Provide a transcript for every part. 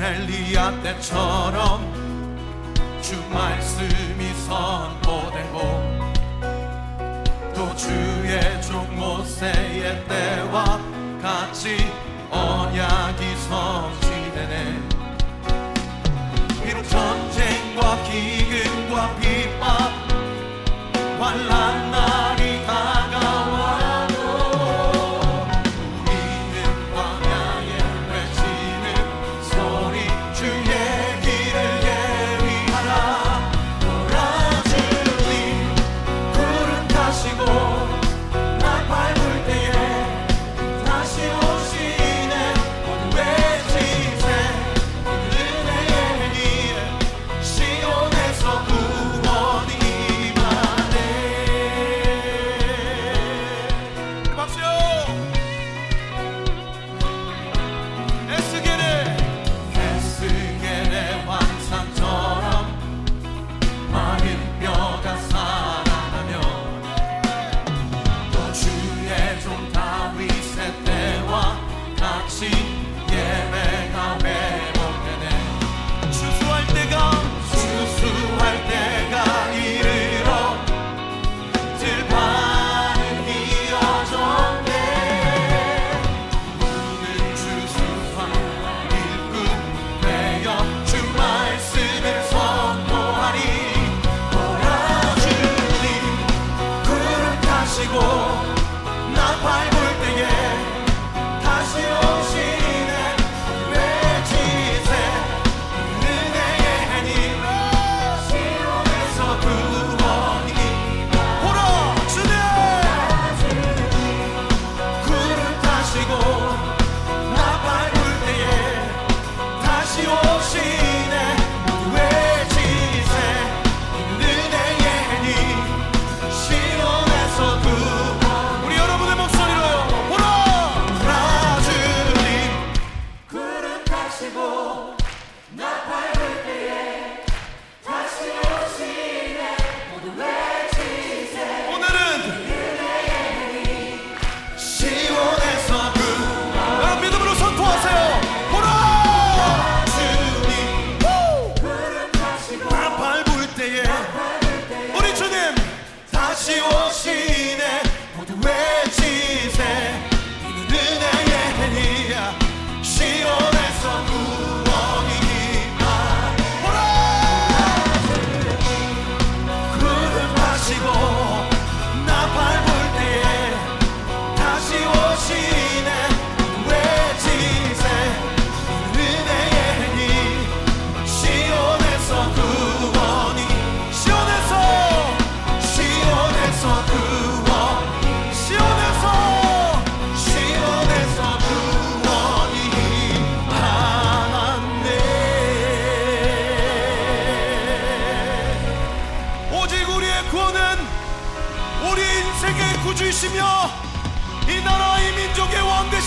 엘리야 때처럼 주 말씀이 선포되고 또 주의 종 모세의 때와 같이 언약이 성취되네. 비록 전쟁과 기근과 비법 환란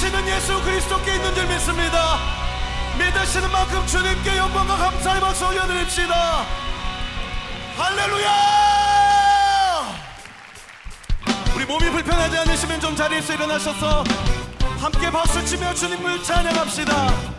되시는 예수 그리스도께 있는 줄 믿습니다. 믿으시는 만큼 주님께 영광과 감사의 박수 올려드립시다. 할렐루야! 우리 몸이 불편하지 않으시면 좀 자리에서 일어나셔서 함께 박수치며 주님을 찬양합시다.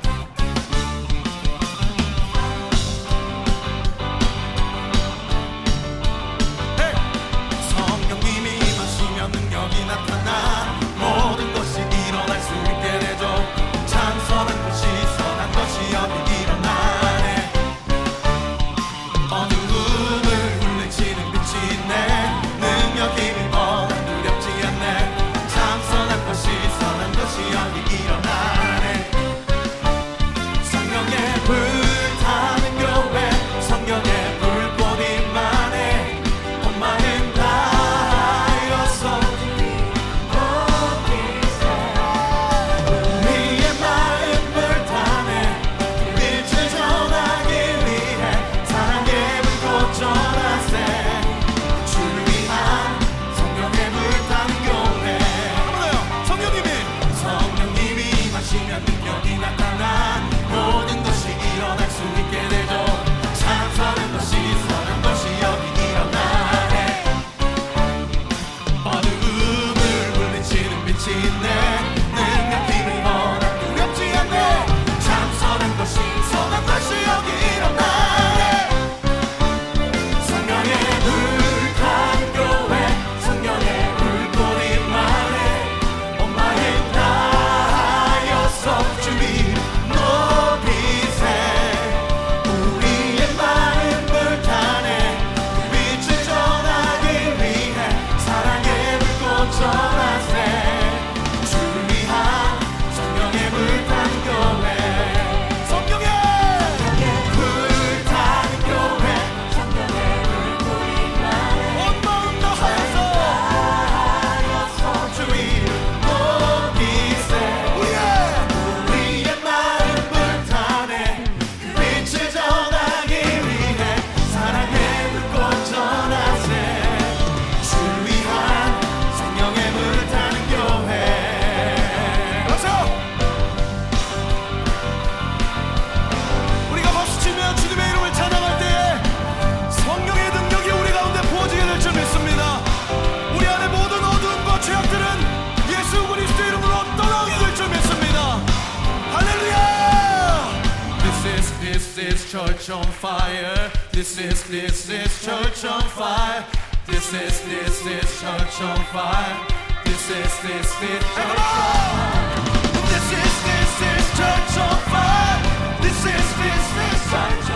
church on fire. This is this is church on fire. This is this is church on fire. This is this is church on fire. This is this is church on fire. This is this is church on fire.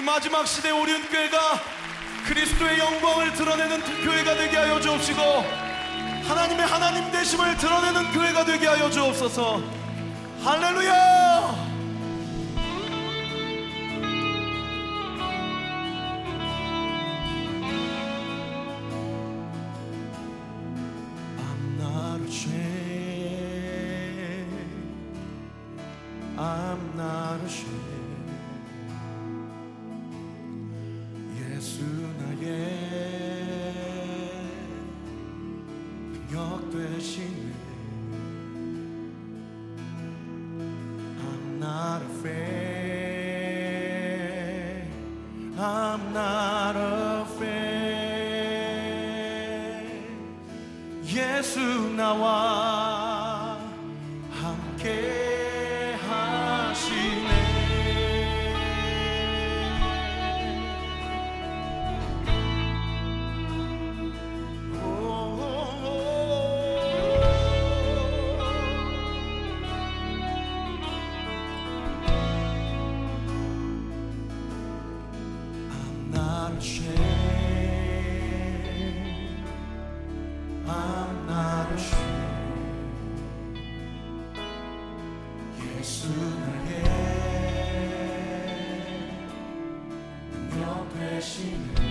이 마지막 시대 오륜교회가 그리스도의 영광을 드러내는 교회가 되게 하여 주옵시고 하나님의 하나님 되심을 드러내는 교회가 되게 하여 주옵소서. 할렐루야! I'm not afraid 예수 나와 내 대신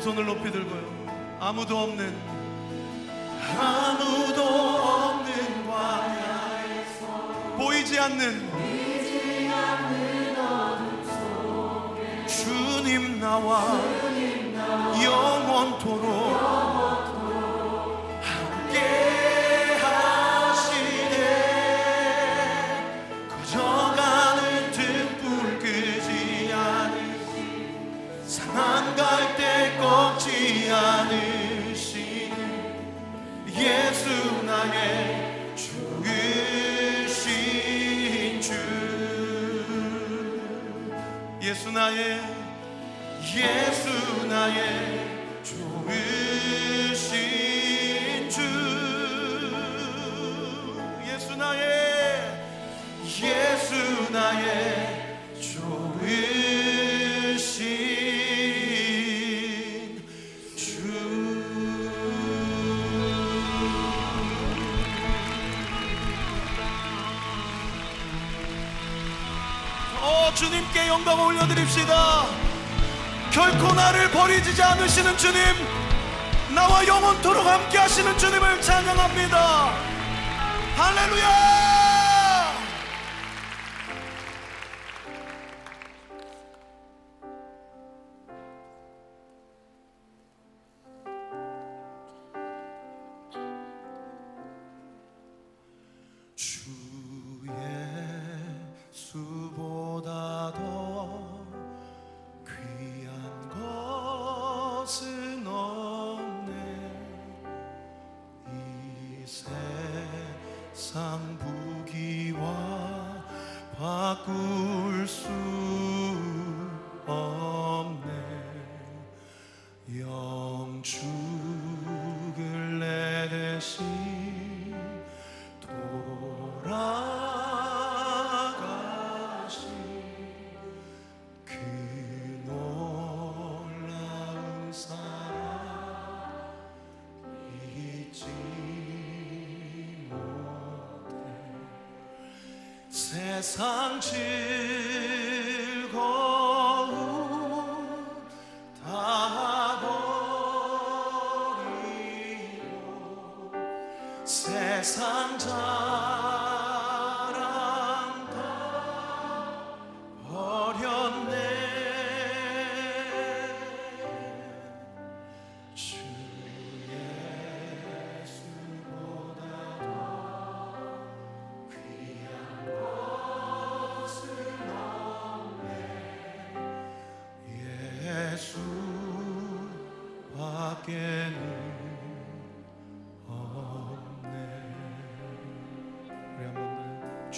손을 높이 들고요. 아무도 없는 아무도 없는 광야에서 보이지 않는 보이지 않는 어둠 속에 주님 나와, 주님 나와 영원토록, 영원토록 나의 예수 나의 주의. 영광 올려드립시다. 결코 나를 버리지 않으시는 주님, 나와 영원토록 함께 하시는 주님을 찬양합니다. 할렐루야!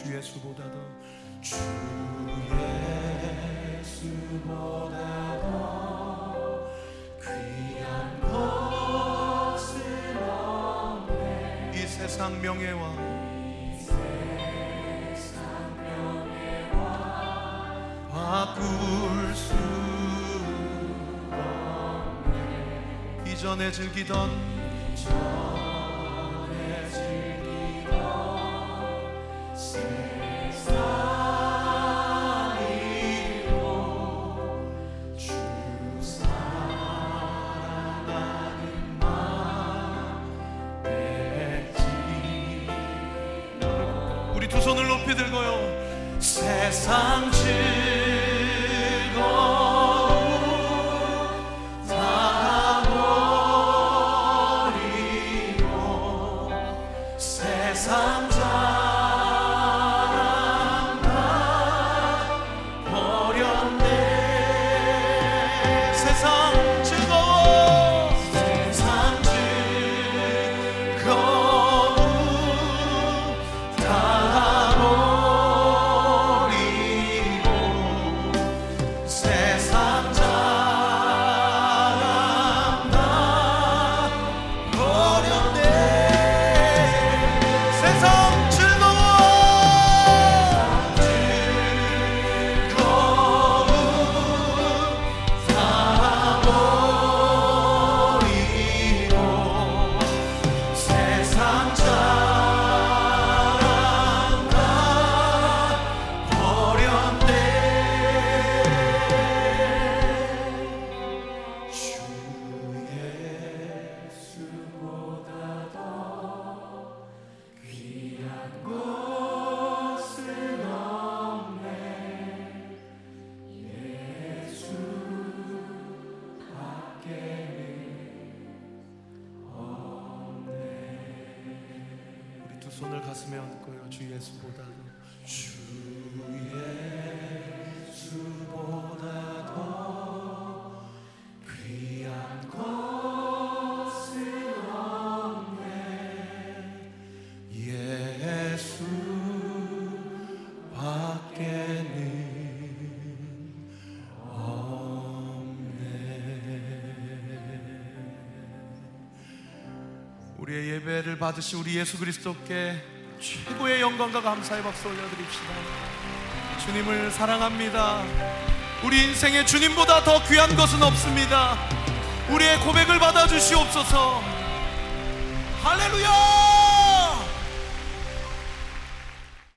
주 예수보다 더주 예수보다 더 귀한 것은 없네. 이 세상 명예와 바꿀 수 없네. 이전에 즐기던 전 예배를 받으신 우리 예수 그리스도께 최고의 영광과 감사의 박수 올려드립시다. 주님을 사랑합니다. 우리 인생에 주님보다 더 귀한 것은 없습니다. 우리의 고백을 받아주시옵소서. 할렐루야